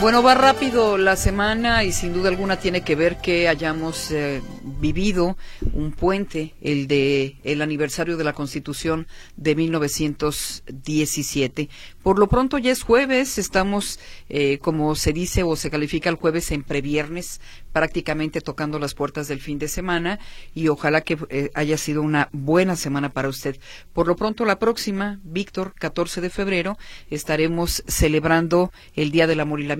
Bueno, va rápido la semana y sin duda alguna tiene que ver que hayamos eh, vivido un puente, el de el aniversario de la Constitución de 1917. Por lo pronto ya es jueves, estamos, eh, como se dice o se califica el jueves en previernes, prácticamente tocando las puertas del fin de semana y ojalá que eh, haya sido una buena semana para usted. Por lo pronto la próxima, Víctor, 14 de febrero, estaremos celebrando el Día del Amor y la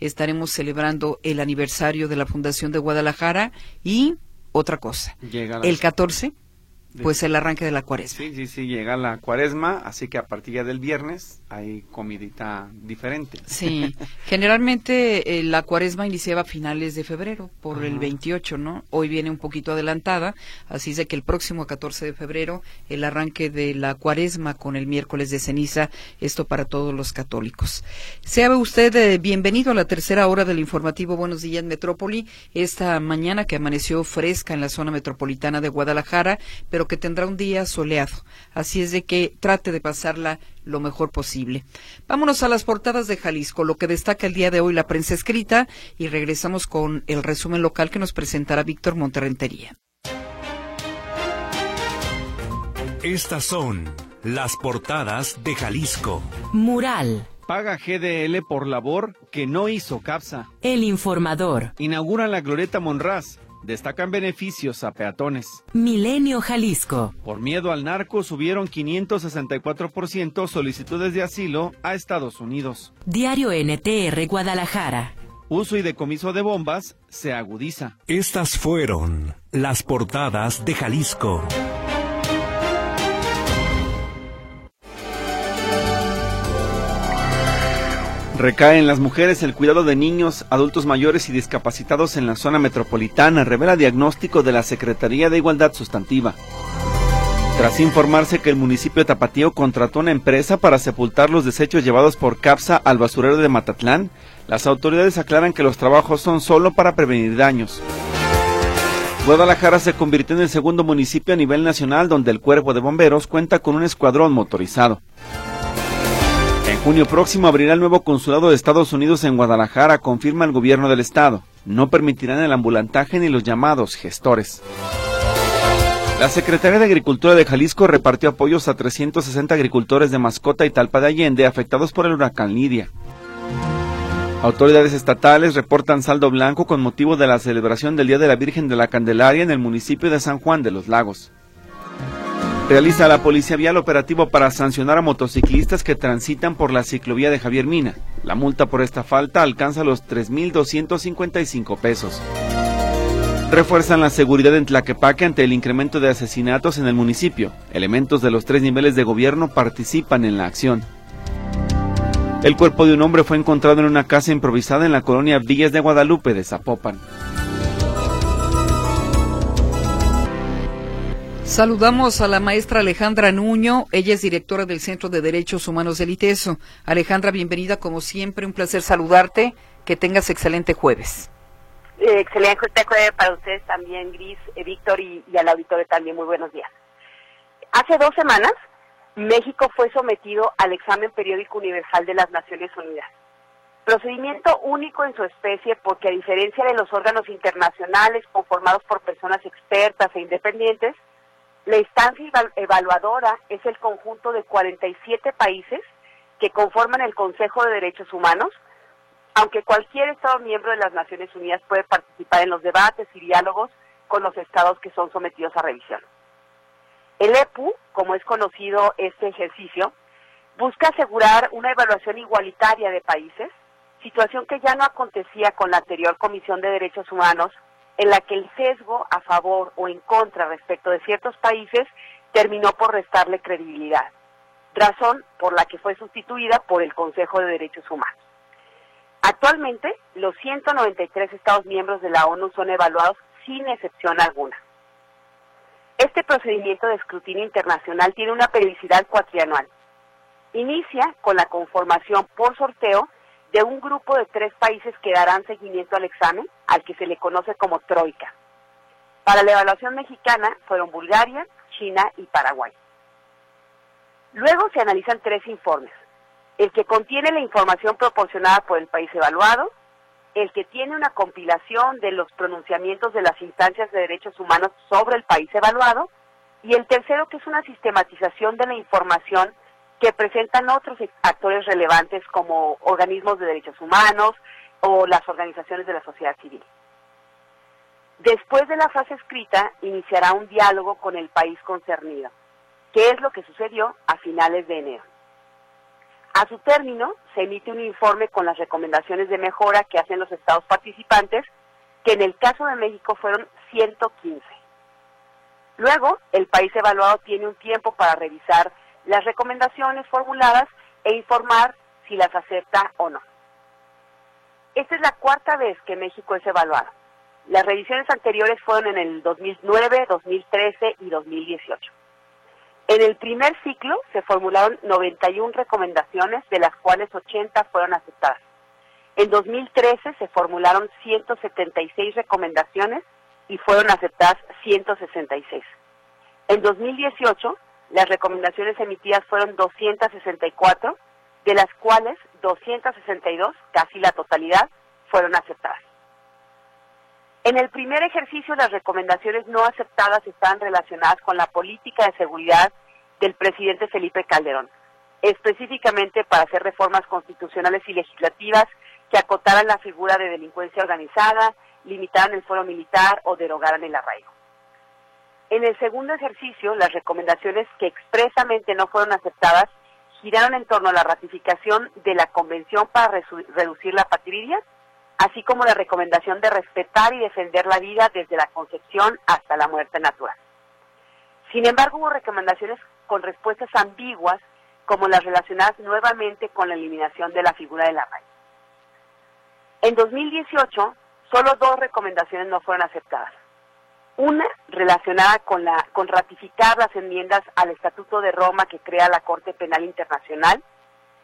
estaremos celebrando el aniversario de la Fundación de Guadalajara y otra cosa. el 14 pues el arranque de la cuaresma. Sí, sí, sí, llega la cuaresma, así que a partir ya del viernes hay comidita diferente. Sí, generalmente eh, la cuaresma iniciaba a finales de febrero, por el 28, ¿no? Hoy viene un poquito adelantada, así es que el próximo 14 de febrero, el arranque de la cuaresma con el miércoles de ceniza, esto para todos los católicos. Sea usted eh, bienvenido a la tercera hora del informativo Buenos Días Metrópoli, esta mañana que amaneció fresca en la zona metropolitana de Guadalajara, pero que tendrá un día soleado. Así es de que trate de pasarla lo mejor posible. Vámonos a las portadas de Jalisco, lo que destaca el día de hoy la prensa escrita y regresamos con el resumen local que nos presentará Víctor Monterrentería. Estas son las portadas de Jalisco. Mural. Paga GDL por labor que no hizo CAPSA. El informador. Inaugura la Glorieta Monraz Destacan beneficios a peatones. Milenio Jalisco. Por miedo al narco subieron 564% solicitudes de asilo a Estados Unidos. Diario NTR Guadalajara. Uso y decomiso de bombas se agudiza. Estas fueron las portadas de Jalisco. Recae en las mujeres el cuidado de niños, adultos mayores y discapacitados en la zona metropolitana, revela diagnóstico de la Secretaría de Igualdad Sustantiva. Tras informarse que el municipio de Tapatío contrató una empresa para sepultar los desechos llevados por CAPSA al basurero de Matatlán, las autoridades aclaran que los trabajos son solo para prevenir daños. Guadalajara se convirtió en el segundo municipio a nivel nacional donde el cuerpo de bomberos cuenta con un escuadrón motorizado. En junio próximo abrirá el nuevo consulado de Estados Unidos en Guadalajara, confirma el gobierno del estado. No permitirán el ambulantaje ni los llamados gestores. La Secretaría de Agricultura de Jalisco repartió apoyos a 360 agricultores de Mascota y Talpa de Allende afectados por el huracán Lidia. Autoridades estatales reportan saldo blanco con motivo de la celebración del Día de la Virgen de la Candelaria en el municipio de San Juan de los Lagos. Realiza la Policía Vial operativo para sancionar a motociclistas que transitan por la ciclovía de Javier Mina. La multa por esta falta alcanza los 3.255 pesos. Refuerzan la seguridad en Tlaquepaque ante el incremento de asesinatos en el municipio. Elementos de los tres niveles de gobierno participan en la acción. El cuerpo de un hombre fue encontrado en una casa improvisada en la colonia Villas de Guadalupe de Zapopan. Saludamos a la maestra Alejandra Nuño, ella es directora del Centro de Derechos Humanos del ITESO. Alejandra, bienvenida como siempre, un placer saludarte, que tengas excelente jueves. Eh, excelente jueves para ustedes también, Gris, eh, Víctor y, y al auditorio también, muy buenos días. Hace dos semanas, México fue sometido al examen periódico universal de las Naciones Unidas. Procedimiento único en su especie porque a diferencia de los órganos internacionales conformados por personas expertas e independientes, la instancia evaluadora es el conjunto de 47 países que conforman el Consejo de Derechos Humanos, aunque cualquier Estado miembro de las Naciones Unidas puede participar en los debates y diálogos con los estados que son sometidos a revisión. El EPU, como es conocido este ejercicio, busca asegurar una evaluación igualitaria de países, situación que ya no acontecía con la anterior Comisión de Derechos Humanos en la que el sesgo a favor o en contra respecto de ciertos países terminó por restarle credibilidad, razón por la que fue sustituida por el Consejo de Derechos Humanos. Actualmente, los 193 Estados miembros de la ONU son evaluados sin excepción alguna. Este procedimiento de escrutinio internacional tiene una periodicidad cuatrianual. Inicia con la conformación por sorteo de un grupo de tres países que darán seguimiento al examen, al que se le conoce como Troika. Para la evaluación mexicana fueron Bulgaria, China y Paraguay. Luego se analizan tres informes. el que contiene la información proporcionada por el país evaluado, el que tiene una compilación de los pronunciamientos de las instancias de derechos humanos sobre el país evaluado, y el tercero que es una sistematización de la información que presentan otros actores relevantes como organismos de derechos humanos o las organizaciones de la sociedad civil. Después de la fase escrita, iniciará un diálogo con el país concernido, que es lo que sucedió a finales de enero. A su término, se emite un informe con las recomendaciones de mejora que hacen los estados participantes, que en el caso de México fueron 115. Luego, el país evaluado tiene un tiempo para revisar las recomendaciones formuladas e informar si las acepta o no. Esta es la cuarta vez que México es evaluado. Las revisiones anteriores fueron en el 2009, 2013 y 2018. En el primer ciclo se formularon 91 recomendaciones, de las cuales 80 fueron aceptadas. En 2013 se formularon 176 recomendaciones y fueron aceptadas 166. En 2018, las recomendaciones emitidas fueron 264, de las cuales 262, casi la totalidad, fueron aceptadas. En el primer ejercicio, las recomendaciones no aceptadas estaban relacionadas con la política de seguridad del presidente Felipe Calderón, específicamente para hacer reformas constitucionales y legislativas que acotaran la figura de delincuencia organizada, limitaran el foro militar o derogaran el arraigo. En el segundo ejercicio, las recomendaciones que expresamente no fueron aceptadas giraron en torno a la ratificación de la Convención para reducir la patridia, así como la recomendación de respetar y defender la vida desde la concepción hasta la muerte natural. Sin embargo, hubo recomendaciones con respuestas ambiguas, como las relacionadas nuevamente con la eliminación de la figura de la arraigo. En 2018, solo dos recomendaciones no fueron aceptadas. Una relacionada con, ratificar las enmiendas al Estatuto de Roma que crea la Corte Penal Internacional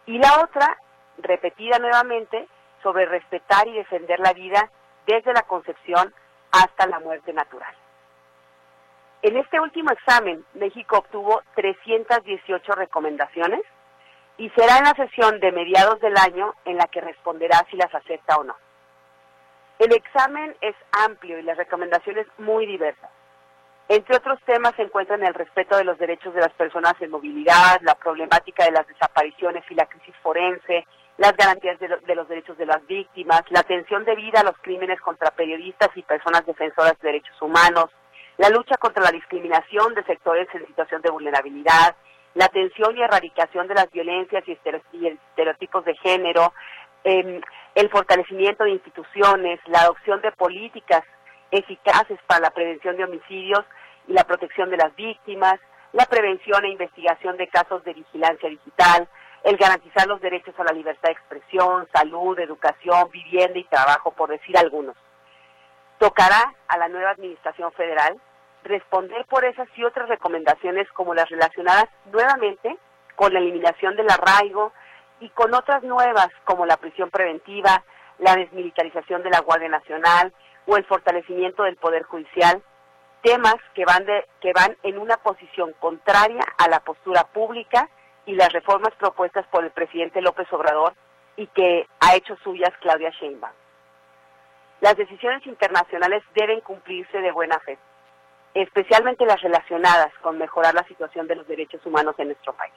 y la otra, repetida nuevamente, sobre respetar y defender la vida desde la concepción hasta la muerte natural. En este último examen, México obtuvo 318 recomendaciones y será en la sesión de mediados del año en la que responderá si las acepta o no. El examen es amplio y las recomendaciones muy diversas. Entre otros temas se encuentran el respeto de los derechos de las personas en movilidad, la problemática de las desapariciones y la crisis forense, las garantías de, de, los derechos de las víctimas, la atención debida a los crímenes contra periodistas y personas defensoras de derechos humanos, la lucha contra la discriminación de sectores en situación de vulnerabilidad, la atención y erradicación de las violencias y estereotipos de género, el fortalecimiento de instituciones, la adopción de políticas eficaces para la prevención de homicidios y la protección de las víctimas, la prevención e investigación de casos de vigilancia digital, el garantizar los derechos a la libertad de expresión, salud, educación, vivienda y trabajo, por decir algunos. Tocará a la nueva Administración Federal responder por esas y otras recomendaciones como las relacionadas nuevamente con la eliminación del arraigo, y con otras nuevas como la prisión preventiva, la desmilitarización de la Guardia Nacional o el fortalecimiento del Poder Judicial, temas que van, de, que van en una posición contraria a la postura pública y las reformas propuestas por el presidente López Obrador y que ha hecho suyas Claudia Sheinbaum. Las decisiones internacionales deben cumplirse de buena fe, especialmente las relacionadas con mejorar la situación de los derechos humanos en nuestro país.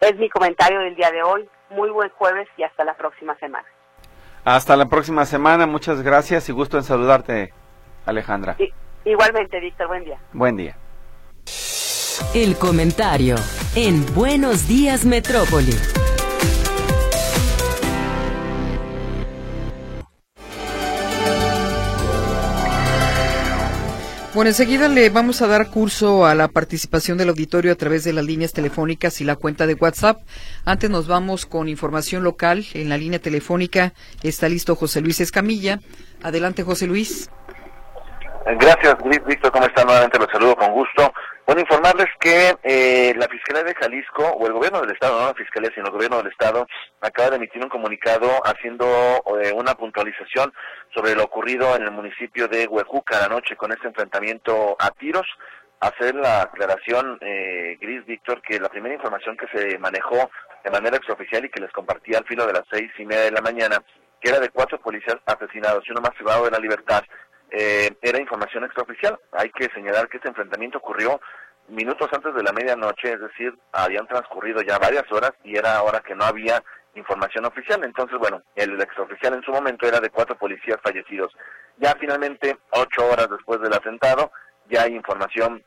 Es mi comentario del día de hoy. Muy buen jueves y hasta la próxima semana. Hasta la próxima semana. Muchas gracias y gusto en saludarte, Alejandra. Igualmente, Víctor. Buen día. Buen día. El comentario en Buenos Días Metrópoli. Bueno, enseguida le vamos a dar curso a la participación del auditorio a través de las líneas telefónicas y la cuenta de WhatsApp. Antes nos vamos con información local. En la línea telefónica está listo José Luis Escamilla. Adelante, José Luis. Gracias, Víctor. ¿Cómo está? Nuevamente los saludo con gusto. Bueno, informarles que eh, la Fiscalía de Jalisco, o el Gobierno del Estado, no la Fiscalía, sino el Gobierno del Estado, acaba de emitir un comunicado haciendo eh, una puntualización sobre lo ocurrido en el municipio de Huejuca anoche con este enfrentamiento a tiros. Hacer la aclaración, eh, Gris Víctor, que la primera información que se manejó de manera extraoficial y que les compartí al filo de las seis y media de la mañana, que era de cuatro policías asesinados y uno más privado de la libertad, eh, era información extraoficial. Hay que señalar que este enfrentamiento ocurrió minutos antes de la medianoche, es decir, habían transcurrido ya varias horas y era hora que no había información oficial. Entonces, bueno, el extraoficial en su momento era de cuatro policías fallecidos. Ya finalmente, ocho horas después del atentado, ya hay información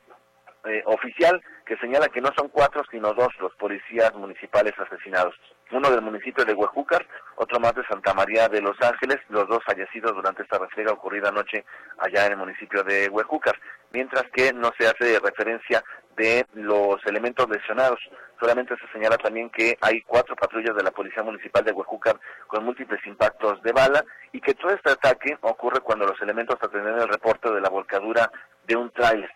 eh, oficial que señala que no son cuatro, sino dos los policías municipales asesinados. Uno del municipio de Huejúcar, otro más de Santa María de Los Ángeles, los dos fallecidos durante esta refriega ocurrida anoche allá en el municipio de Huejúcar, mientras que no se hace referencia de los elementos lesionados. Solamente se señala también que hay cuatro patrullas de la Policía Municipal de Huejúcar con múltiples impactos de bala y que todo este ataque ocurre cuando los elementos atenden el reporte de la volcadura de un tráiler.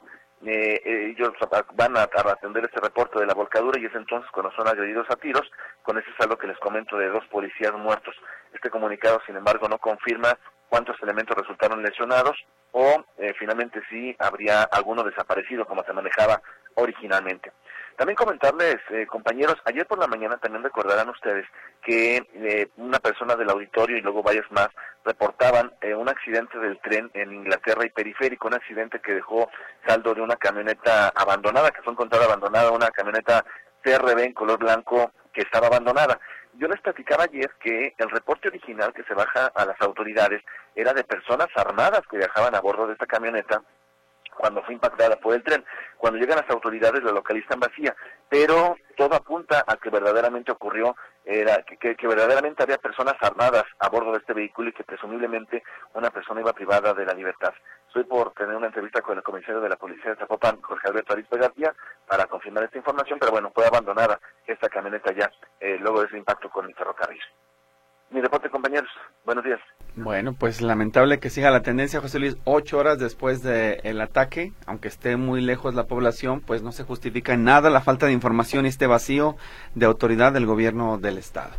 Eh, ellos van a, atender este reporte de la volcadura y es entonces cuando son agredidos a tiros, con ese saldo que les comento de dos policías muertos. Este comunicado, sin embargo, no confirma cuántos elementos resultaron lesionados o eh, finalmente si habría alguno desaparecido como se manejaba originalmente. También comentarles, eh, compañeros, ayer por la mañana también recordarán ustedes que eh, una persona del auditorio y luego varias más reportaban eh, un accidente del tren en Inglaterra y periférico, un accidente que dejó saldo de una camioneta abandonada, que fue encontrada abandonada, una camioneta CRB en color blanco que estaba abandonada. Yo les platicaba ayer que el reporte original que se baja a las autoridades era de personas armadas que viajaban a bordo de esta camioneta cuando fue impactada por el tren. Cuando llegan las autoridades la localizan vacía, pero todo apunta a que verdaderamente ocurrió, era que, que, verdaderamente había personas armadas a bordo de este vehículo y que presumiblemente una persona iba privada de la libertad. Estoy por tener una entrevista con el comisario de la policía de Zapopan, Jorge Alberto Arispe García, para confirmar esta información, pero bueno, fue abandonada esta camioneta ya eh, luego de ese impacto con el ferrocarril. Mi reporte, compañeros. Buenos días. Bueno, pues lamentable que siga la tendencia, José Luis. Ocho horas después del ataque, aunque esté muy lejos la población, pues no se justifica en nada la falta de información y este vacío de autoridad del gobierno del Estado.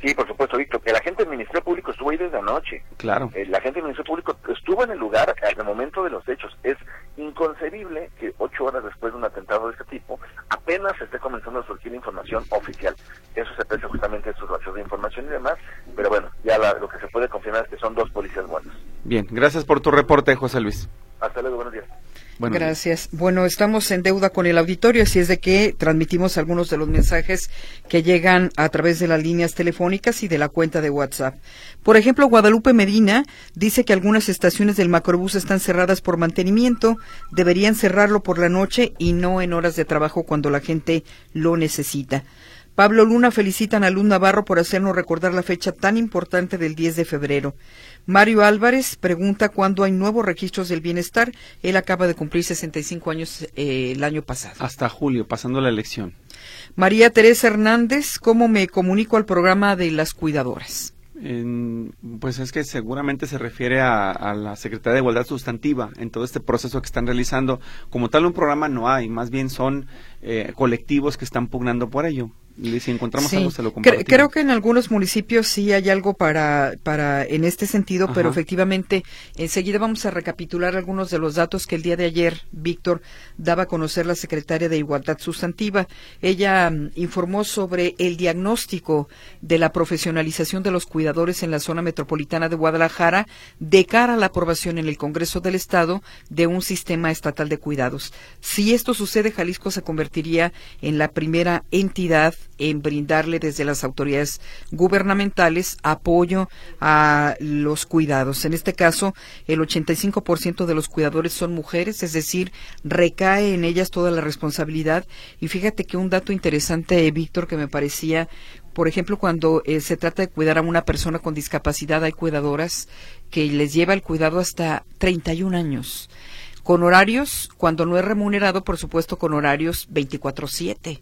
Sí, por supuesto, Víctor, que la gente del Ministerio Público estuvo ahí desde anoche. Claro. Eh, la gente del Ministerio Público estuvo en el lugar al momento de los hechos. Es inconcebible que ocho horas después de un atentado de este tipo apenas esté comenzando a surgir información oficial. Eso se aprecia justamente en sus vacíos de información y demás, pero bueno, ya lo que se puede confirmar es que son dos policías buenos. Bien, gracias por tu reporte, José Luis. Hasta luego, buenos días. Gracias. Bueno, estamos en deuda con el auditorio, así es de que transmitimos algunos de los mensajes que llegan a través de las líneas telefónicas y de la cuenta de WhatsApp. Por ejemplo, Guadalupe Medina dice que algunas estaciones del macrobús están cerradas por mantenimiento, deberían cerrarlo por la noche y no en horas de trabajo cuando la gente lo necesita. Pablo Luna felicitan a Luz Navarro por hacernos recordar la fecha tan importante del 10 de febrero. Mario Álvarez pregunta cuándo hay nuevos registros del bienestar. Él acaba de cumplir 65 años eh, el año pasado. Hasta julio, pasando la elección. María Teresa Hernández, ¿cómo me comunico al programa de las cuidadoras? pues es que seguramente se refiere a, la Secretaría de Igualdad Sustantiva en todo este proceso que están realizando. Como tal, un programa no hay, más bien son eh, colectivos que están pugnando por ello si encontramos algo se lo compartimos. Creo que en algunos municipios sí hay algo para, para en este sentido, pero efectivamente enseguida vamos a recapitular algunos de los datos que el día de ayer Víctor daba a conocer la secretaria de Igualdad Sustantiva. Ella mm, informó sobre el diagnóstico de la profesionalización de los cuidadores en la zona metropolitana de Guadalajara de cara a la aprobación en el Congreso del Estado de un sistema estatal de cuidados. Si esto sucede, Jalisco se convertiría en la primera entidad en brindarle desde las autoridades gubernamentales apoyo a los cuidados. En este caso, el 85% de los cuidadores son mujeres, es decir, recae en ellas toda la responsabilidad. Y fíjate que un dato interesante, Víctor, que me parecía por ejemplo, cuando eh, se trata de cuidar a una persona con discapacidad, hay cuidadoras que les lleva el cuidado hasta 31 años con horarios, cuando no es remunerado, por supuesto, con horarios 24/7,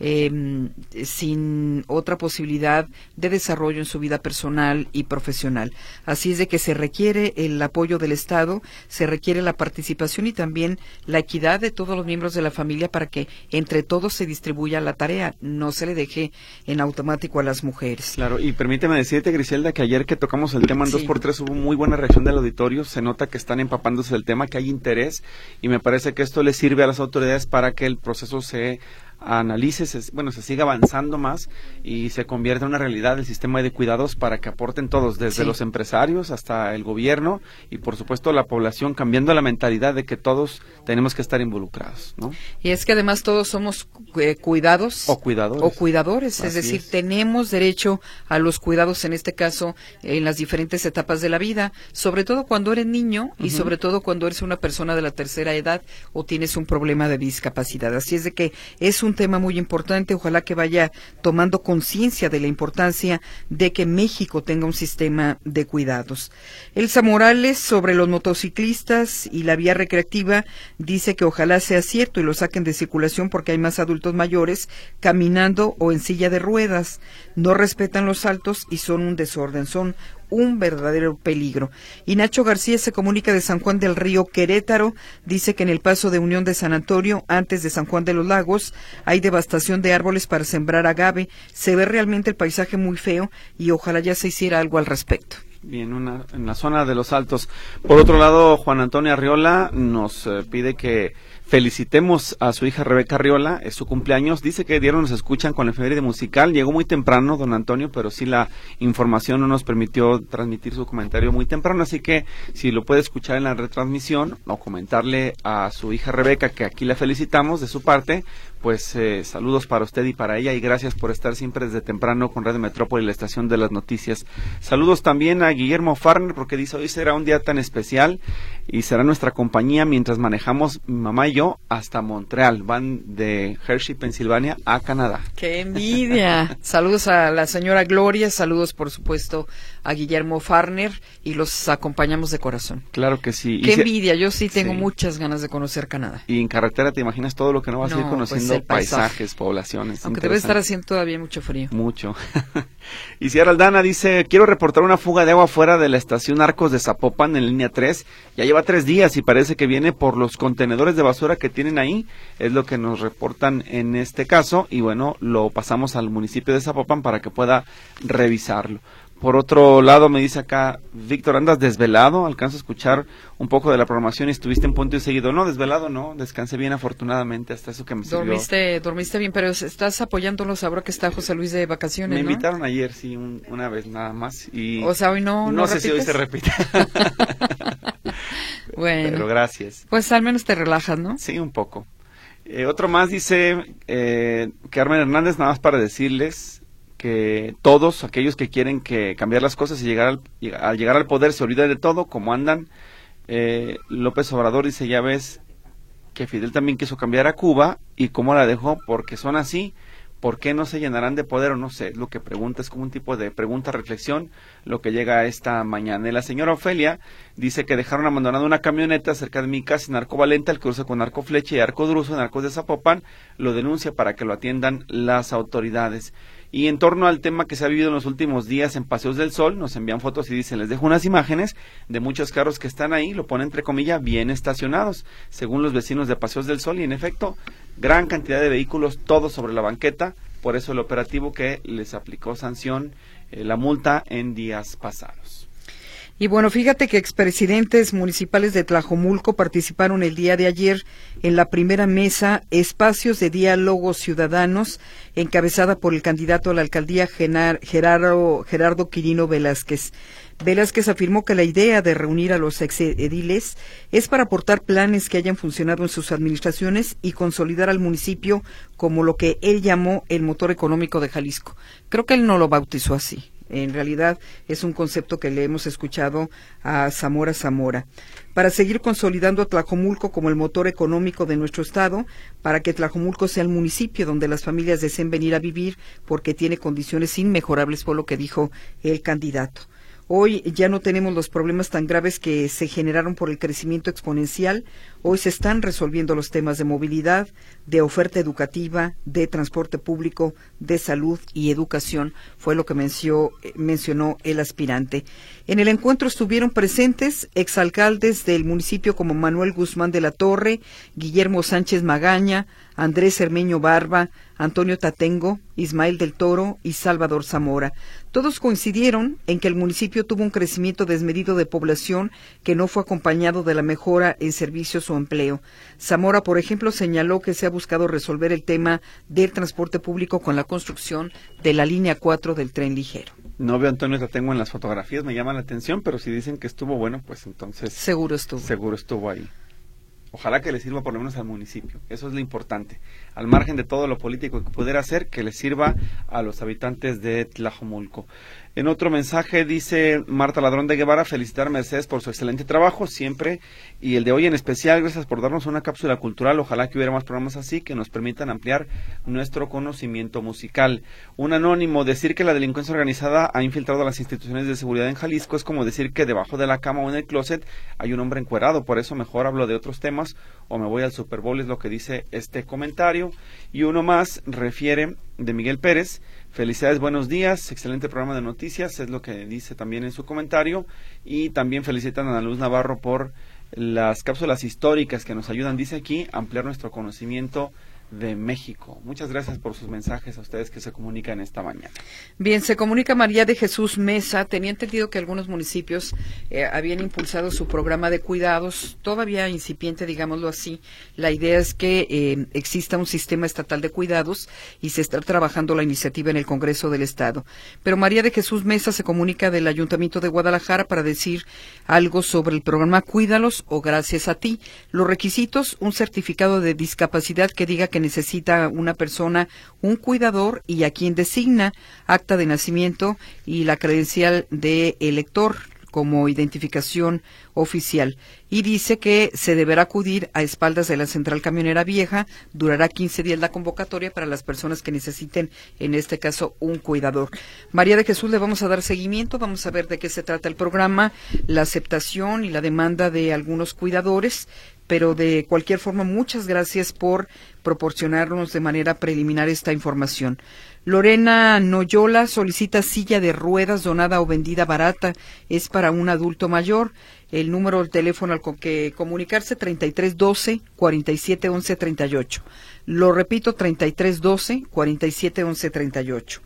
em, sin otra posibilidad de desarrollo en su vida personal y profesional. Así es de que se requiere el apoyo del Estado, se requiere la participación y también la equidad de todos los miembros de la familia para que entre todos se distribuya la tarea, no se le deje en automático a las mujeres. Claro, y permíteme decirte, Griselda, que ayer que tocamos el tema en dos por tres hubo muy buena reacción del auditorio, se nota que están empapándose del tema, que hay interés interés y me parece que esto le sirve a las autoridades para que el proceso se analice, se, bueno, se siga avanzando más y se convierta en una realidad el sistema de cuidados para que aporten todos, desde los empresarios hasta el gobierno y por supuesto la población, cambiando la mentalidad de que todos tenemos que estar involucrados, ¿no? Y es que además todos somos eh, cuidados o cuidadores, o cuidadores es decir, tenemos derecho a los cuidados en este caso en las diferentes etapas de la vida, sobre todo cuando eres niño y sobre todo cuando eres una persona de la tercera edad o tienes un problema de discapacidad. Así es de que es un tema muy importante. Ojalá que vaya tomando conciencia de la importancia de que México tenga un sistema de cuidados. Elsa Morales, sobre los motociclistas y la vía recreativa, dice que ojalá sea cierto y lo saquen de circulación porque hay más adultos mayores caminando o en silla de ruedas. No respetan los saltos y son un desorden. Son un verdadero peligro. Y Nacho García se comunica de San Juan del Río Querétaro, dice que en el paso de Unión de San Antonio, antes de San Juan de los Lagos, hay devastación de árboles para sembrar agave, se ve realmente el paisaje muy feo y ojalá ya se hiciera algo al respecto. Bien, en la zona de los Altos. Por otro lado, Juan Antonio Arriola nos eh, pide que felicitemos a su hija Rebeca Arriola, es su cumpleaños. Dice que dieron nos escuchan con la efeméride musical. Llegó muy temprano, don Antonio, pero sí la información no nos permitió transmitir su comentario muy temprano. Así que si lo puede escuchar en la retransmisión o comentarle a su hija Rebeca que aquí la felicitamos de su parte, pues eh, saludos para usted y para ella y gracias por estar siempre desde temprano con Radio Metrópoli, la estación de las noticias. Saludos también a Guillermo Farner porque dice hoy será un día tan especial y será nuestra compañía mientras manejamos mi mamá y yo hasta Montreal. Van de Hershey, Pensilvania a Canadá. ¡Qué envidia! saludos a la señora Gloria, saludos por supuesto a Guillermo Farner y los acompañamos de corazón. Claro que sí. ¡Qué envidia! Yo sí tengo muchas ganas de conocer Canadá. Y en carretera te imaginas todo lo que no vas a ir pues paisajes, poblaciones. Aunque debe estar haciendo todavía mucho frío. Mucho. y Sierra Aldana dice, quiero reportar una fuga de agua fuera de la estación Arcos de Zapopan en línea 3. Ya lleva tres días y parece que viene por los contenedores de basura que tienen ahí. Es lo que nos reportan en este caso. Y bueno, lo pasamos al municipio de Zapopan para que pueda revisarlo. Por otro lado, me dice acá, Víctor, ¿andas desvelado? Alcanzo a escuchar un poco de la programación y estuviste en punto y seguido. No, desvelado no, descansé bien afortunadamente, hasta eso que me sirvió. Dormiste, dormiste bien, pero estás apoyándolos ahora que está José Luis de vacaciones, Me invitaron ayer, sí, una vez nada más. Y o sea, hoy no, no, sé si hoy se repite. bueno. Pero gracias. Pues al menos te relajas, ¿no? Sí, un poco. Eh, otro más dice eh, Carmen Hernández, nada más para decirles que todos aquellos que quieren que cambiar las cosas y llegar al, al llegar al poder se olviden de todo, como andan. Eh, López Obrador dice, ya ves que Fidel también quiso cambiar a Cuba y cómo la dejó, porque son así, ¿por qué no se llenarán de poder o no sé? Lo que pregunta es como un tipo de pregunta, reflexión, lo que llega esta mañana. Y la señora Ofelia dice que dejaron abandonada una camioneta cerca de mi casa en Arco Valente, al cruce con Arco Flecha y Arco Druso en Arcos de Zapopan, lo denuncia para que lo atiendan las autoridades. Y en torno al tema que se ha vivido en los últimos días en Paseos del Sol, nos envían fotos y dicen, les dejo unas imágenes de muchos carros que están ahí, lo pone entre comillas, bien estacionados, según los vecinos de Paseos del Sol, y en efecto, gran cantidad de vehículos, todos sobre la banqueta, por eso el operativo que les aplicó sanción, eh, la multa en días pasados. Y bueno, fíjate que expresidentes municipales de Tlajomulco participaron el día de ayer en la primera mesa Espacios de Diálogo Ciudadanos, encabezada por el candidato a la alcaldía Gerardo, Gerardo Quirino Velázquez. Velázquez afirmó que la idea de reunir a los exediles es para aportar planes que hayan funcionado en sus administraciones y consolidar al municipio como lo que él llamó el motor económico de Jalisco. Creo que él no lo bautizó así. En realidad es un concepto que le hemos escuchado a Zamora Zamora. Para seguir consolidando a Tlajomulco como el motor económico de nuestro estado, para que Tlajomulco sea el municipio donde las familias deseen venir a vivir porque tiene condiciones inmejorables, por lo que dijo el candidato. Hoy ya no tenemos los problemas tan graves que se generaron por el crecimiento exponencial. Hoy se están resolviendo los temas de movilidad, de oferta educativa, de transporte público, de salud y educación, fue lo que mencionó el aspirante. En el encuentro estuvieron presentes exalcaldes del municipio como Manuel Guzmán de la Torre, Guillermo Sánchez Magaña, Andrés Hermeño Barba, Antonio Tatengo, Ismael del Toro y Salvador Zamora. Todos coincidieron en que el municipio tuvo un crecimiento desmedido de población que no fue acompañado de la mejora en servicios o empleo. Zamora, por ejemplo, señaló que se ha buscado resolver el tema del transporte público con la construcción de la línea 4 del tren ligero. No veo a Antonio Tatengo en las fotografías, me llama la atención, pero si dicen que estuvo bueno, pues entonces... Seguro estuvo. Seguro estuvo ahí. Ojalá que le sirva por lo menos al municipio. Eso es lo importante. Al margen de todo lo político que pudiera hacer, que le sirva a los habitantes de Tlajomulco. En otro mensaje dice Marta Ladrón de Guevara, felicitar a Mercedes por su excelente trabajo siempre y el de hoy en especial, gracias por darnos una cápsula cultural. Ojalá que hubiera más programas así que nos permitan ampliar nuestro conocimiento musical. Un anónimo, decir que la delincuencia organizada ha infiltrado las instituciones de seguridad en Jalisco es como decir que debajo de la cama o en el closet hay un hombre encuerado. Por eso mejor hablo de otros temas o me voy al Super Bowl, es lo que dice este comentario. Y uno más refiere de Miguel Pérez Felicidades, buenos días, excelente programa de noticias, es lo que dice también en su comentario. Y también felicitan a Ana Luz Navarro por las cápsulas históricas que nos ayudan, dice aquí, a ampliar nuestro conocimiento de México. Muchas gracias por sus mensajes a ustedes que se comunican esta mañana. Bien, se comunica María de Jesús Mesa. Tenía entendido que algunos municipios eh, habían impulsado su programa de cuidados, todavía incipiente, digámoslo así. La idea es que eh, exista un sistema estatal de cuidados y se está trabajando la iniciativa en el Congreso del Estado. Pero María de Jesús Mesa se comunica del Ayuntamiento de Guadalajara para decir algo sobre el programa Cuídalos o Gracias a ti. Los requisitos, un certificado de discapacidad que diga que necesita una persona un cuidador y a quien designa acta de nacimiento y la credencial de elector como identificación oficial y dice que se deberá acudir a espaldas de la central camionera vieja. Durará 15 días la convocatoria para las personas que necesiten, en este caso, un cuidador. María de Jesús, le vamos a dar seguimiento, vamos a ver de qué se trata el programa, la aceptación y la demanda de algunos cuidadores pero de cualquier forma, muchas gracias por proporcionarnos de manera preliminar esta información. Lorena Noyola solicita silla de ruedas donada o vendida barata. Es para un adulto mayor. El número de teléfono al que comunicarse 3312 4711 38. Lo repito 3312 4711 38.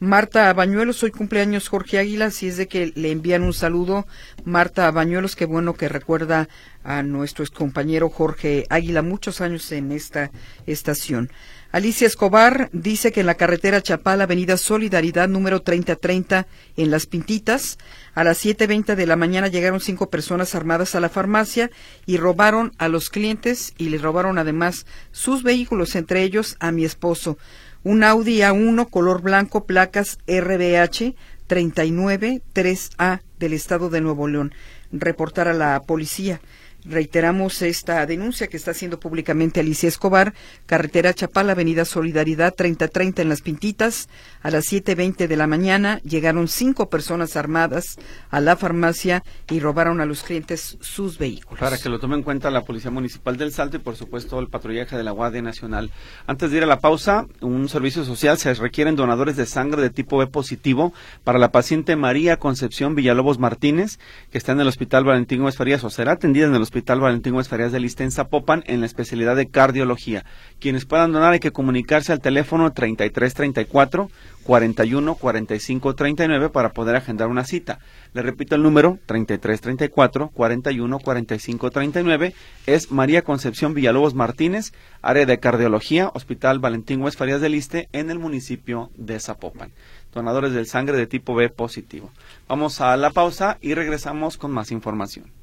Marta Bañuelos, hoy cumpleaños Jorge Águila, si es de que le envían un saludo. Marta Bañuelos, qué bueno que recuerda a nuestro compañero Jorge Águila, muchos años en esta estación. Alicia Escobar dice que en la carretera Chapala, avenida Solidaridad, número 3030, en Las Pintitas, a las 7.20 de la mañana llegaron cinco personas armadas a la farmacia y robaron a los clientes y le robaron además sus vehículos, entre ellos a mi esposo un Audi A1 color blanco, placas RBH 393A del estado de Nuevo León. Reportar a la policía. Reiteramos esta denuncia que está haciendo públicamente Alicia Escobar, carretera Chapala, avenida Solidaridad 3030 en Las Pintitas. A las 7.20 de la mañana llegaron cinco personas armadas a la farmacia y robaron a los clientes sus vehículos. Para que lo tome en cuenta la Policía Municipal del Salto y por supuesto el patrullaje de la Guardia Nacional. Antes de ir a la pausa, un servicio social se requieren donadores de sangre de tipo B positivo para la paciente María Concepción Villalobos Martínez, que está en el Hospital Valentín Gómez Farías o será atendida en el Hospital Valentín Gómez Farías de Lista en Zapopan en la especialidad de cardiología. Quienes puedan donar hay que comunicarse al teléfono 3334 41 45 39 para poder agendar una cita. Le repito el número 33 34 41 45 39 es María Concepción Villalobos Martínez, área de cardiología, Hospital Valentín Hues Farías del Liste en el municipio de Zapopan. Donadores del sangre de tipo B positivo. Vamos a la pausa y regresamos con más información.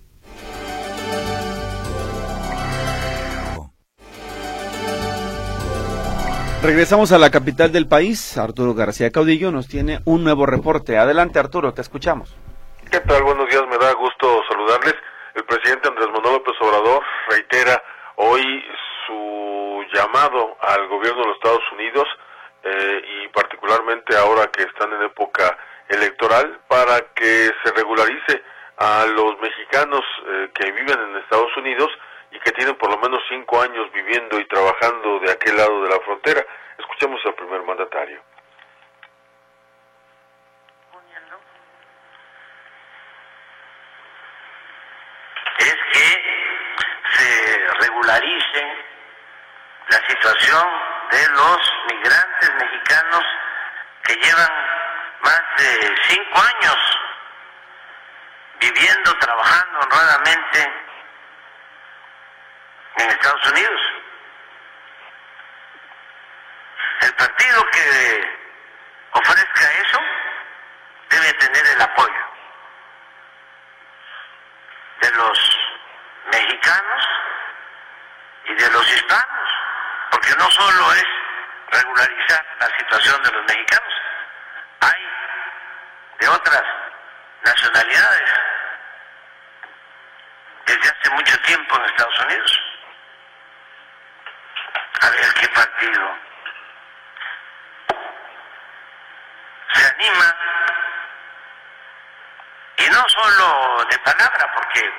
Regresamos a la capital del país. Arturo García Caudillo nos tiene un nuevo reporte. Adelante, Arturo, te escuchamos. ¿Qué tal? Buenos días, me da gusto saludarles. El presidente Andrés Manuel López Obrador reitera hoy su llamado al gobierno de los Estados Unidos eh, y particularmente ahora que están en época electoral para que se regularice a los mexicanos eh, que viven en Estados Unidos y que tienen por lo menos cinco años viviendo y trabajando de aquel lado de la frontera. Escuchemos al primer mandatario. Es que se regularice la situación de los migrantes mexicanos que llevan más de cinco años viviendo, trabajando honradamente en Estados Unidos. El partido que ofrezca eso debe tener el apoyo de los mexicanos y de los hispanos, porque no solo es regularizar la situación de los mexicanos, hay de otras nacionalidades desde hace mucho tiempo en Estados Unidos. A ver qué partido se anima, y no solo de palabra, porque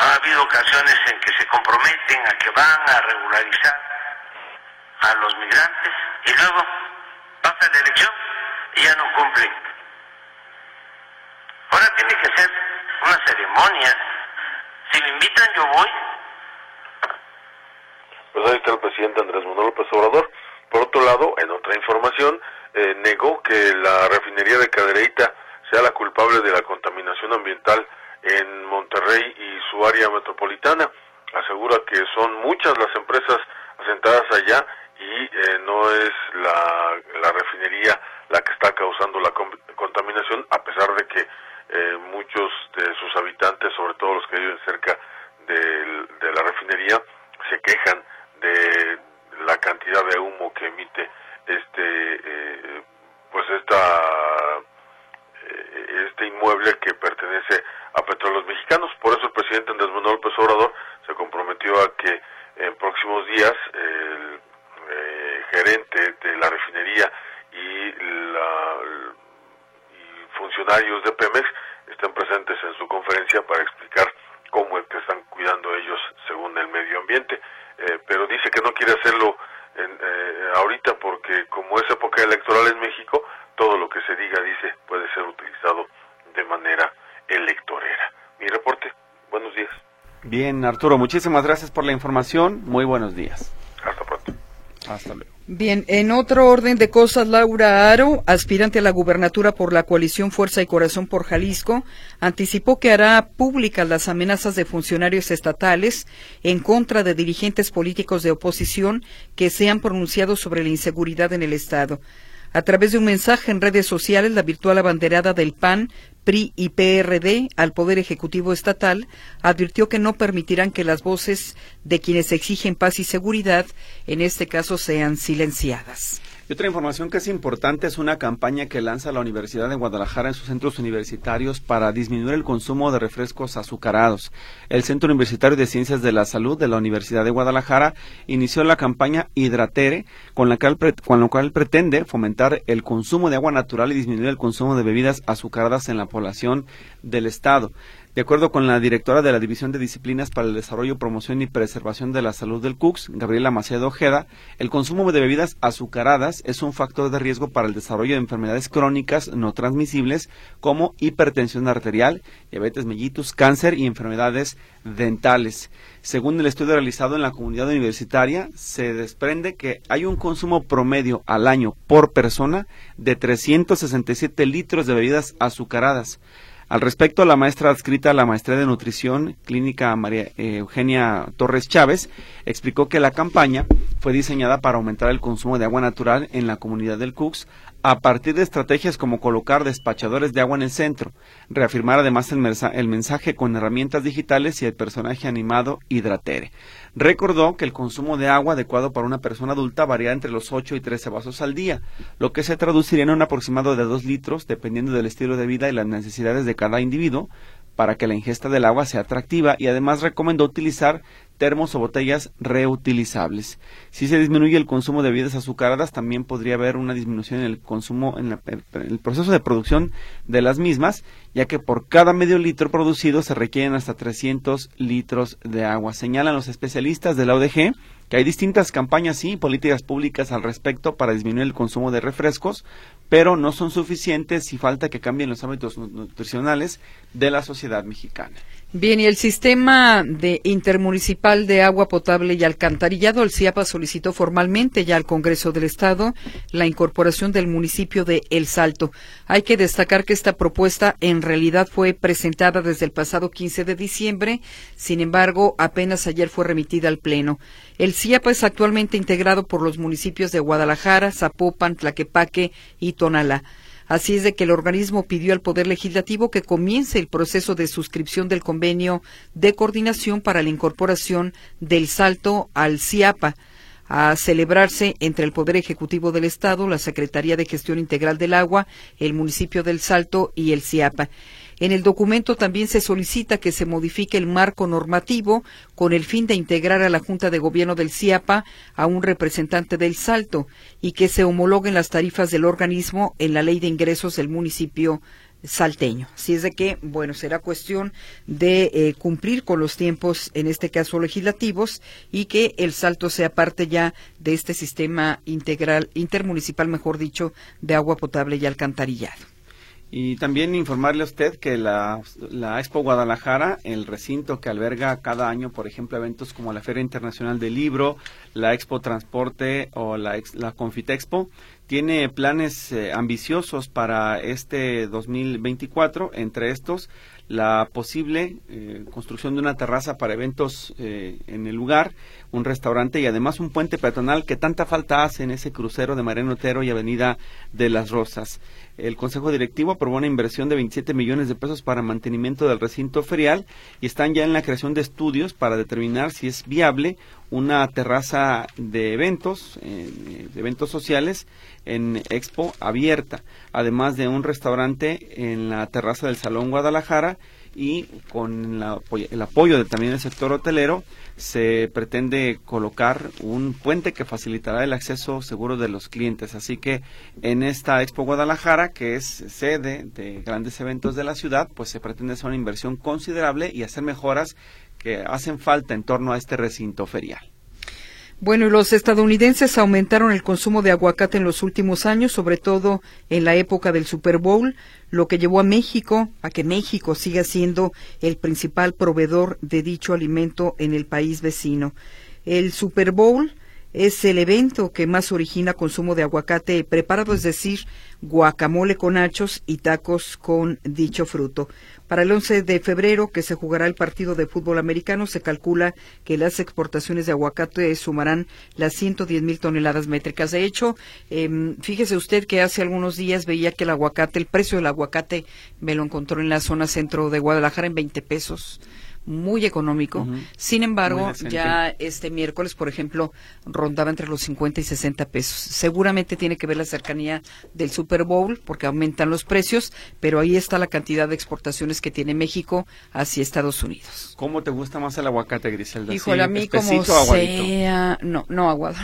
ha habido ocasiones en que se comprometen a que van a regularizar a los migrantes y luego pasa la elección y ya no cumplen. Ahora tiene que ser una ceremonia. Si me invitan yo voy. Pues ahí está el presidente Andrés Manuel López Obrador. Por otro lado, en otra información, eh, negó que la refinería de Cadereyta sea la culpable de la contaminación ambiental en Monterrey y su área metropolitana. Asegura que son muchas las empresas asentadas allá y eh, no es la, refinería la que está causando la contaminación, a pesar de que eh, muchos de sus habitantes, sobre todo los que viven cerca de la refinería, se quejan de la cantidad de humo que emite este eh, pues esta eh, este inmueble que pertenece a Petróleos Mexicanos. Por eso el presidente Andrés Manuel López Obrador se comprometió a que en próximos días el eh, gerente de la refinería y, la, y funcionarios de Pemex estén presentes en su conferencia para explicar cómo es que están cuidando ellos según el medio ambiente. Eh, pero dice que no quiere hacerlo en, eh, ahorita porque como es época electoral en México, todo lo que se diga, dice, puede ser utilizado de manera electorera. Mi reporte, buenos días. Bien, Arturo, muchísimas gracias por la información. Muy buenos días. Hasta pronto. Hasta luego. Bien, en otro orden de cosas, Laura Aro, aspirante a la gubernatura por la coalición Fuerza y Corazón por Jalisco, anticipó que hará públicas las amenazas de funcionarios estatales en contra de dirigentes políticos de oposición que se han pronunciado sobre la inseguridad en el Estado. A través de un mensaje en redes sociales, la virtual abanderada del PAN, PRI y PRD al Poder Ejecutivo Estatal advirtió que no permitirán que las voces de quienes exigen paz y seguridad, en este caso, sean silenciadas. Y otra información que es importante es una campaña que lanza la Universidad de Guadalajara en sus centros universitarios para disminuir el consumo de refrescos azucarados. El Centro Universitario de Ciencias de la Salud de la Universidad de Guadalajara inició la campaña Hidratere, con la, con la cual pretende fomentar el consumo de agua natural y disminuir el consumo de bebidas azucaradas en la población del Estado. De acuerdo con la directora de la División de Disciplinas para el Desarrollo, Promoción y Preservación de la Salud del CUCS, Gabriela Macedo Ojeda, el consumo de bebidas azucaradas es un factor de riesgo para el desarrollo de enfermedades crónicas no transmisibles como hipertensión arterial, diabetes mellitus, cáncer y enfermedades dentales. Según el estudio realizado en la comunidad universitaria, se desprende que hay un consumo promedio al año por persona de 367 litros de bebidas azucaradas. Al respecto, la maestra adscrita a la maestría de nutrición clínica María eh, Eugenia Torres Chávez explicó que la campaña fue diseñada para aumentar el consumo de agua natural en la comunidad del Cux a partir de estrategias como colocar despachadores de agua en el centro, reafirmar además el, mensaje con herramientas digitales y el personaje animado Hidratere. Recordó que el consumo de agua adecuado para una persona adulta varía entre los 8 y 13 vasos al día, lo que se traduciría en un aproximado de 2 litros dependiendo del estilo de vida y las necesidades de cada individuo para que la ingesta del agua sea atractiva y además recomendó utilizar termos o botellas reutilizables. Si se disminuye el consumo de bebidas azucaradas, también podría haber una disminución en el consumo, en, el proceso de producción de las mismas, ya que por cada medio litro producido se requieren hasta 300 litros de agua. Señalan los especialistas de la ODG que hay distintas campañas y políticas públicas al respecto para disminuir el consumo de refrescos, pero no son suficientes y falta que cambien los hábitos nutricionales de la sociedad mexicana. Bien, y el sistema de intermunicipal de agua potable y alcantarillado, el CIAPA solicitó formalmente ya al Congreso del Estado la incorporación del municipio de El Salto. Hay que destacar que esta propuesta en realidad fue presentada desde el pasado 15 de diciembre, sin embargo, apenas ayer fue remitida al Pleno. El CIAPA es actualmente integrado por los municipios de Guadalajara, Zapopan, Tlaquepaque y Tonalá. Así es de que el organismo pidió al Poder Legislativo que comience el proceso de suscripción del convenio de coordinación para la incorporación del salto al CIAPA a celebrarse entre el Poder Ejecutivo del Estado, la Secretaría de Gestión Integral del Agua, el municipio del Salto y el CIAPA. En el documento también se solicita que se modifique el marco normativo con el fin de integrar a la Junta de Gobierno del CIAPA a un representante del Salto y que se homologuen las tarifas del organismo en la ley de ingresos del municipio salteño. Así es de que, bueno, será cuestión de eh, cumplir con los tiempos, en este caso legislativos, y que el salto sea parte ya de este sistema integral, intermunicipal, mejor dicho, de agua potable y alcantarillado. Y también informarle a usted que la, la, Expo Guadalajara, el recinto que alberga cada año, por ejemplo, eventos como la Feria Internacional del Libro, la Expo Transporte o la, la Confitexpo, tiene planes eh, ambiciosos para este 2024, entre estos la posible eh, construcción de una terraza para eventos eh, en el lugar, un restaurante y además un puente peatonal que tanta falta hace en ese crucero de Mariano Otero y Avenida de las Rosas. El Consejo Directivo aprobó una inversión de 27 millones de pesos para mantenimiento del recinto ferial y están ya en la creación de estudios para determinar si es viable una terraza de eventos, eh, de eventos sociales en Expo abierta, además de un restaurante en la terraza del Salón Guadalajara y con el apoyo de, también del sector hotelero se pretende colocar un puente que facilitará el acceso seguro de los clientes. Así que en esta Expo Guadalajara, que es sede de grandes eventos de la ciudad, pues se pretende hacer una inversión considerable y hacer mejoras que hacen falta en torno a este recinto ferial. Bueno, y los estadounidenses aumentaron el consumo de aguacate en los últimos años, sobre todo en la época del Super Bowl, lo que llevó a México a que México siga siendo el principal proveedor de dicho alimento en el país vecino. El Super Bowl es el evento que más origina consumo de aguacate preparado, es decir, guacamole con nachos y tacos con dicho fruto. Para el 11 de febrero, que se jugará el partido de fútbol americano, se calcula que las exportaciones de aguacate sumarán las 110 mil toneladas métricas. De hecho, eh, fíjese usted que hace algunos días veía que el aguacate, el precio del aguacate, me lo encontró en la zona centro de Guadalajara en 20 pesos muy económico. Sin embargo, ya este miércoles, por ejemplo, rondaba entre los 50 y 60 pesos. Seguramente tiene que ver la cercanía del Super Bowl porque aumentan los precios, pero ahí está la cantidad de exportaciones que tiene México hacia Estados Unidos. ¿Cómo te gusta más el aguacate, Griselda? Híjole, a mí como sea, no, no aguado,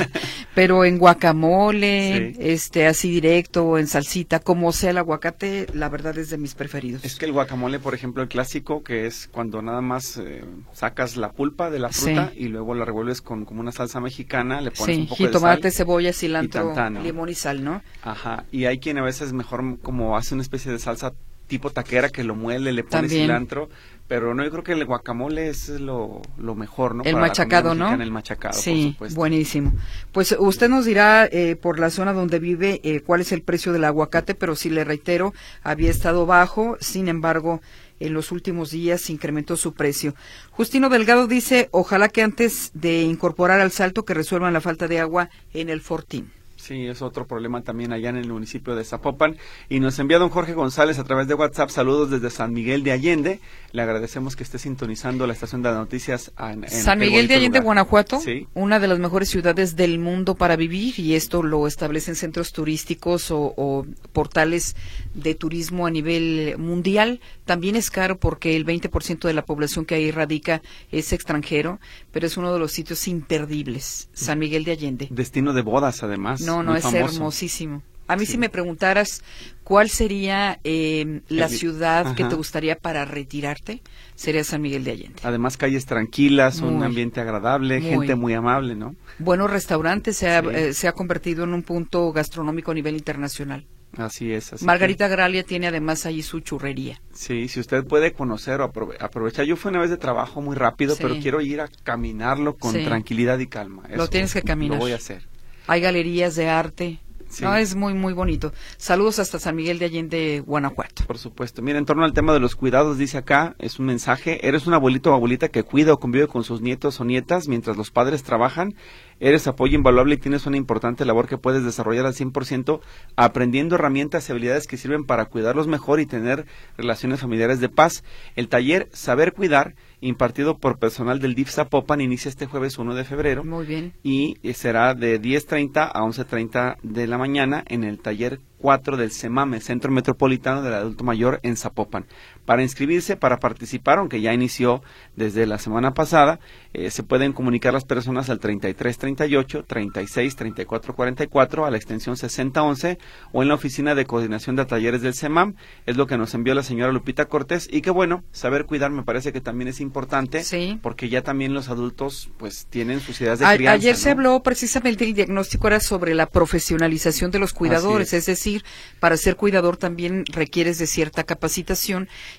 pero en guacamole, este así directo o en salsita, como sea el aguacate, la verdad es de mis preferidos. Es que el guacamole, por ejemplo, el clásico que es cuando nada más eh, sacas la pulpa de la fruta y luego la revuelves con como una salsa mexicana, le pones un poco de sal, cebolla, cilantro, limón y sal, ¿no? Ajá, y hay quien a veces mejor como hace una especie de salsa tipo taquera que lo muele, le pone cilantro, pero no, yo creo que el guacamole es lo, lo mejor, ¿no? El machacado, ¿no? El machacado, sí, buenísimo. Pues usted nos dirá eh, por la zona donde vive eh, cuál es el precio del aguacate, pero sí le reitero, había estado bajo, sin embargo, en los últimos días incrementó su precio. Justino Delgado dice, ojalá que antes de incorporar al salto que resuelvan la falta de agua en el Fortín. Sí, es otro problema también allá en el municipio de Zapopan. Y nos envía don Jorge González a través de WhatsApp saludos desde San Miguel de Allende. Le agradecemos que esté sintonizando la estación de noticias en, San Miguel de Allende, Guanajuato, una de las mejores ciudades del mundo para vivir y esto lo establecen centros turísticos o, portales de turismo a nivel mundial. También es caro porque el 20% de la población que ahí radica es extranjero, pero es uno de los sitios imperdibles. San Miguel de Allende. Destino de bodas, además. No, no, es hermosísimo. A mí si me preguntaras cuál sería eh, la ciudad que te gustaría para retirarte, sería San Miguel de Allende. Además calles tranquilas, un ambiente agradable, gente muy amable, ¿no? Buenos restaurantes, se ha, eh, se ha convertido en un punto gastronómico a nivel internacional. Así es. Así Margarita Gralia tiene además ahí su churrería. Sí, si usted puede conocer o aprovechar. Yo fui una vez de trabajo muy rápido, pero quiero ir a caminarlo con tranquilidad y calma. lo tienes que caminar. Lo voy a hacer. Hay galerías de arte. No, es muy, muy bonito. Saludos hasta San Miguel de Allende, Guanajuato. Por supuesto. Mira, en torno al tema de los cuidados, dice acá, es un mensaje, eres un abuelito o abuelita que cuida o convive con sus nietos o nietas mientras los padres trabajan, eres apoyo invaluable y tienes una importante labor que puedes desarrollar al 100% aprendiendo herramientas y habilidades que sirven para cuidarlos mejor y tener relaciones familiares de paz. El taller Saber Cuidar impartido por personal del DIF Zapopan, inicia este jueves 1 de febrero. Muy bien. Y será de 10.30 a 11.30 de la mañana en el taller 4 del CEMAME, Centro Metropolitano del Adulto Mayor en Zapopan. Para inscribirse, para participar, aunque ya inició desde la semana pasada, eh, se pueden comunicar las personas al 33 38 36 34 44 a la extensión 6011 o en la oficina de coordinación de talleres del CEMAM. Es lo que nos envió la señora Lupita Cortés y que bueno, saber cuidar me parece que también es importante porque ya también los adultos pues tienen sus ideas de crianza. Ayer se habló precisamente el diagnóstico era sobre la profesionalización de los cuidadores, es. es decir, para ser cuidador también requieres de cierta capacitación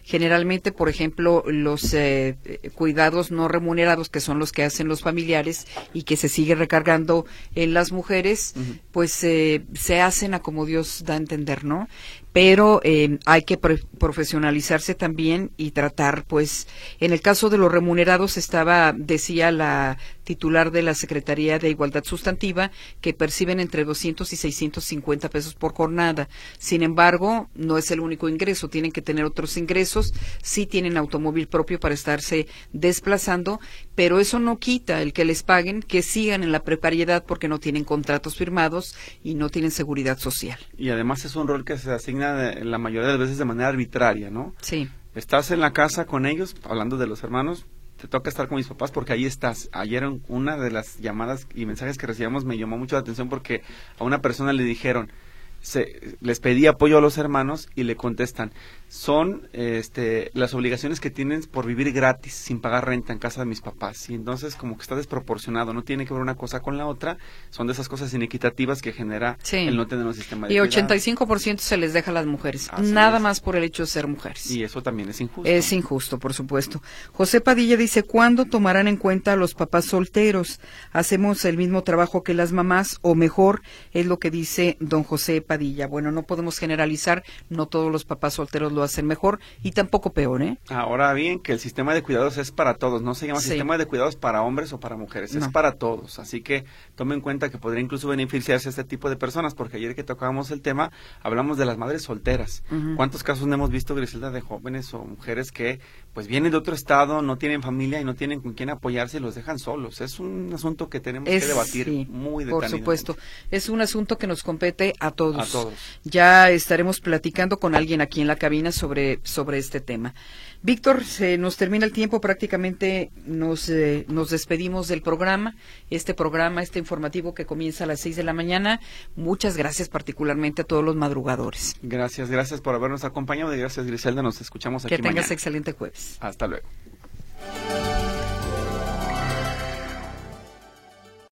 Generalmente, por ejemplo, los eh, cuidados no remunerados, que son los que hacen los familiares y que se sigue recargando en las mujeres, pues eh, se hacen a como Dios da a entender, ¿no? Pero eh, hay que profesionalizarse también y tratar, pues, en el caso de los remunerados estaba, decía la titular de la Secretaría de Igualdad Sustantiva, que perciben entre 200 y 650 pesos por jornada. Sin embargo, no es el único ingreso, tienen que tener otros ingresos, sí tienen automóvil propio para estarse desplazando, pero eso no quita el que les paguen, que sigan en la precariedad porque no tienen contratos firmados y no tienen seguridad social. Y además es un rol que se asigna la mayoría de las veces de manera arbitraria, ¿no? Sí. Estás en la casa con ellos, hablando de los hermanos, te toca estar con mis papás porque ahí estás. Ayer una de las llamadas y mensajes que recibimos me llamó mucho la atención porque a una persona le dijeron, se, les pedí apoyo a los hermanos y le contestan, son este, las obligaciones que tienen por vivir gratis, sin pagar renta en casa de mis papás. Y entonces como que está desproporcionado, no tiene que ver una cosa con la otra, son de esas cosas inequitativas que genera el no tener un sistema de Y 85% se les deja a las mujeres, nada más por el hecho de ser mujeres. Y eso también es injusto. Es injusto, por supuesto. José Padilla dice, ¿cuándo tomarán en cuenta a los papás solteros? ¿Hacemos el mismo trabajo que las mamás o mejor? Es lo que dice don José Padilla. Bueno, no podemos generalizar, no todos los papás solteros lo hacen mejor y tampoco peor, ¿eh? Ahora bien, que el sistema de cuidados es para todos, no se llama sistema de cuidados para hombres o para mujeres, es para todos. Así que tome en cuenta que podría incluso beneficiarse a este tipo de personas, porque ayer que tocábamos el tema, hablamos de las madres solteras. ¿Cuántos casos no hemos visto, Griselda, de jóvenes o mujeres que pues vienen de otro estado, no tienen familia y no tienen con quién apoyarse y los dejan solos? Es un asunto que tenemos que debatir muy Por supuesto, es un asunto que nos compete a todos. A todos. Ya estaremos platicando con alguien aquí en la cabina sobre, sobre este tema. Víctor, se nos termina el tiempo, prácticamente nos, eh, nos despedimos del programa, este programa, este informativo que comienza a las seis de la mañana. Muchas gracias particularmente a todos los madrugadores. Gracias, gracias por habernos acompañado y gracias Griselda, nos escuchamos aquí Que tengas excelente jueves. Hasta luego.